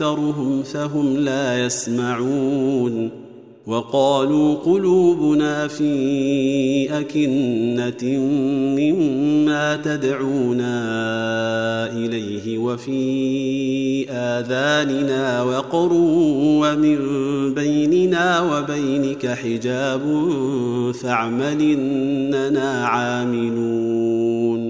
أكثرهم فهم لا يسمعون وقالوا قلوبنا في أكنة مما تدعونا إليه وفي آذاننا وقر ومن بيننا وبينك حجاب فاعمل إننا عاملون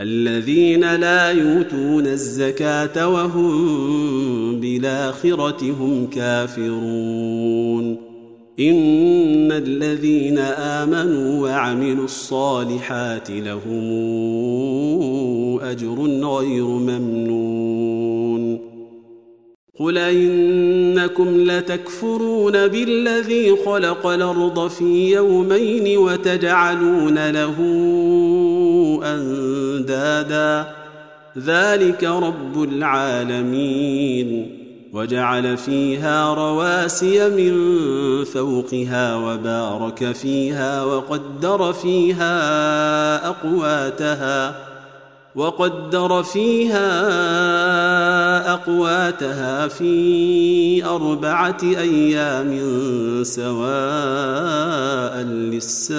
الذين لا يؤتون الزكاة وهم بالآخرة هم كافرون. إن الذين آمنوا وعملوا الصالحات لهم أجر غير ممنون. قل إنكم لتكفرون بالذي خلق الأرض في يومين وتجعلون له أندادا. ذلك رب العالمين. وجعل فيها رواسي من فوقها وبارك فيها وقدر فيها أقواتها وقدر فيها أقواتها في أربعة أيام سواء للسائلين.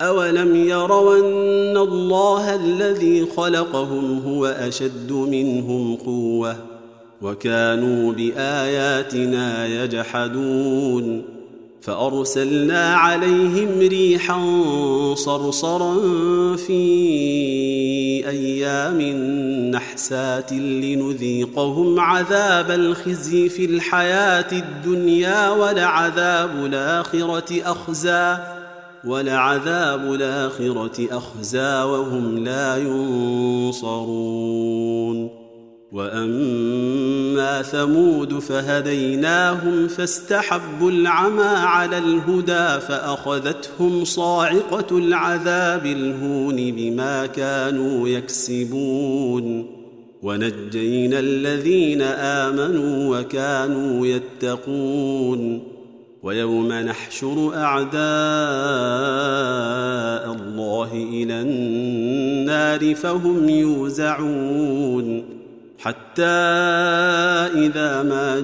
اولم يروا ان الله الذي خلقهم هو اشد منهم قوه وكانوا باياتنا يجحدون فارسلنا عليهم ريحا صرصرا في أيام نحسات لنذيقهم عذاب الخزي في الحياة الدنيا ولعذاب الاخره اخزى ولعذاب الآخرة أخزى وهم لا ينصرون. وأما ثمود فهديناهم فاستحبوا العمى على الهدى فأخذتهم صاعقة العذاب الهون بما كانوا يكسبون. ونجينا الذين آمنوا وكانوا يتقون. ويوم نحشر أعداء الله إلى النار فهم يوزعون حتى إذا ما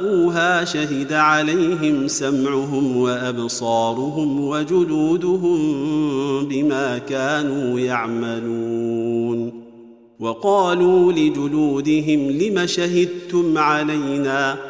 جاءوها شهد عليهم سمعهم وأبصارهم وجلودهم بما كانوا يعملون وقالوا لجلودهم لم شهدتم علينا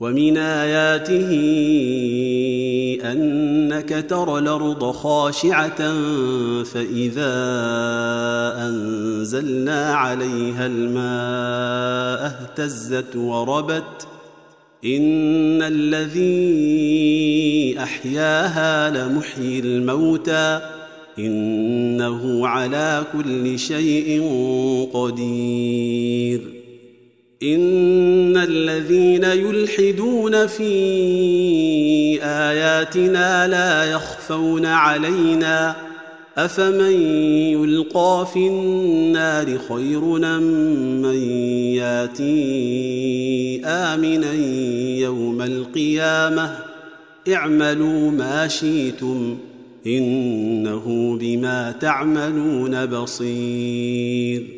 ومن آياته أنك ترى الأرض خاشعة فإذا أنزلنا عليها الماء اهتزت وربت إن الذي أحياها لمحيي الموتى إنه على كل شيء قدير إن الذين يلحدون في آياتنا لا يخفون علينا أفمن يلقى في النار خير من ياتي امنا يوم القيامة اعملوا ما شئتم إنه بما تعملون بصير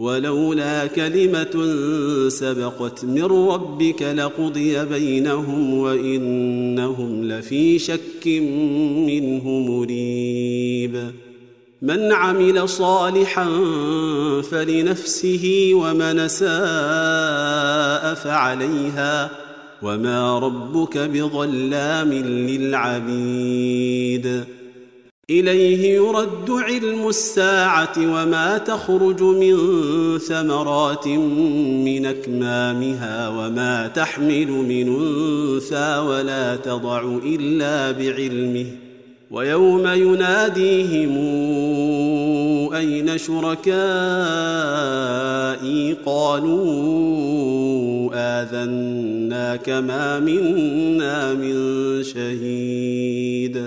ولولا كلمة سبقت من ربك لقضي بينهم وإنهم لفي شك منه مريب. من عمل صالحا فلنفسه ومن ساء فعليها. وما ربك بظلام للعبيد. إليه يرد علم الساعة وما تخرج من ثمرات من أكمامها وما تحمل من أنثى ولا تضع إلا بعلمه. ويوم يناديهم أين شركائي؟ قالوا آذناك ما منا من شهيد.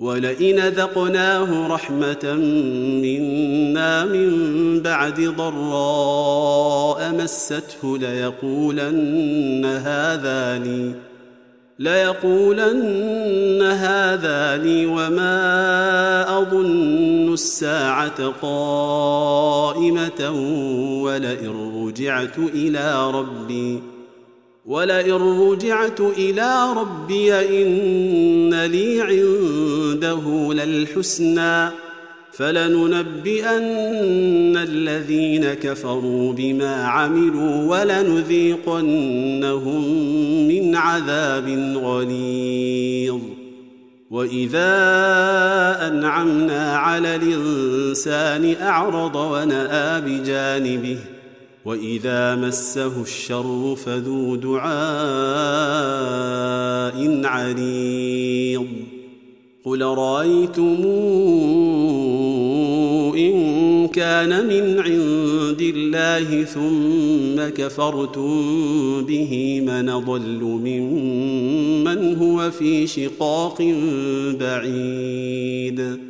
ولئن ذقناه رحمة منا من بعد ضراء مسته ليقولن هذا لي ليقولن هذا لي وما أظن الساعة قائمة ولئن رجعت إلى ربي. ولئن رجعت إلى ربي إن لي عنده للحسنى فلننبئن الذين كفروا بما عملوا ولنذيقنهم من عذاب غليظ. وإذا أنعمنا على الإنسان أعرض ونأى بجانبه وإذا مسه الشر فذو دعاء عريض. قل رأيتم إن كان من عند الله ثم كفرتم به من ضل ممن هو في شقاق بعيد.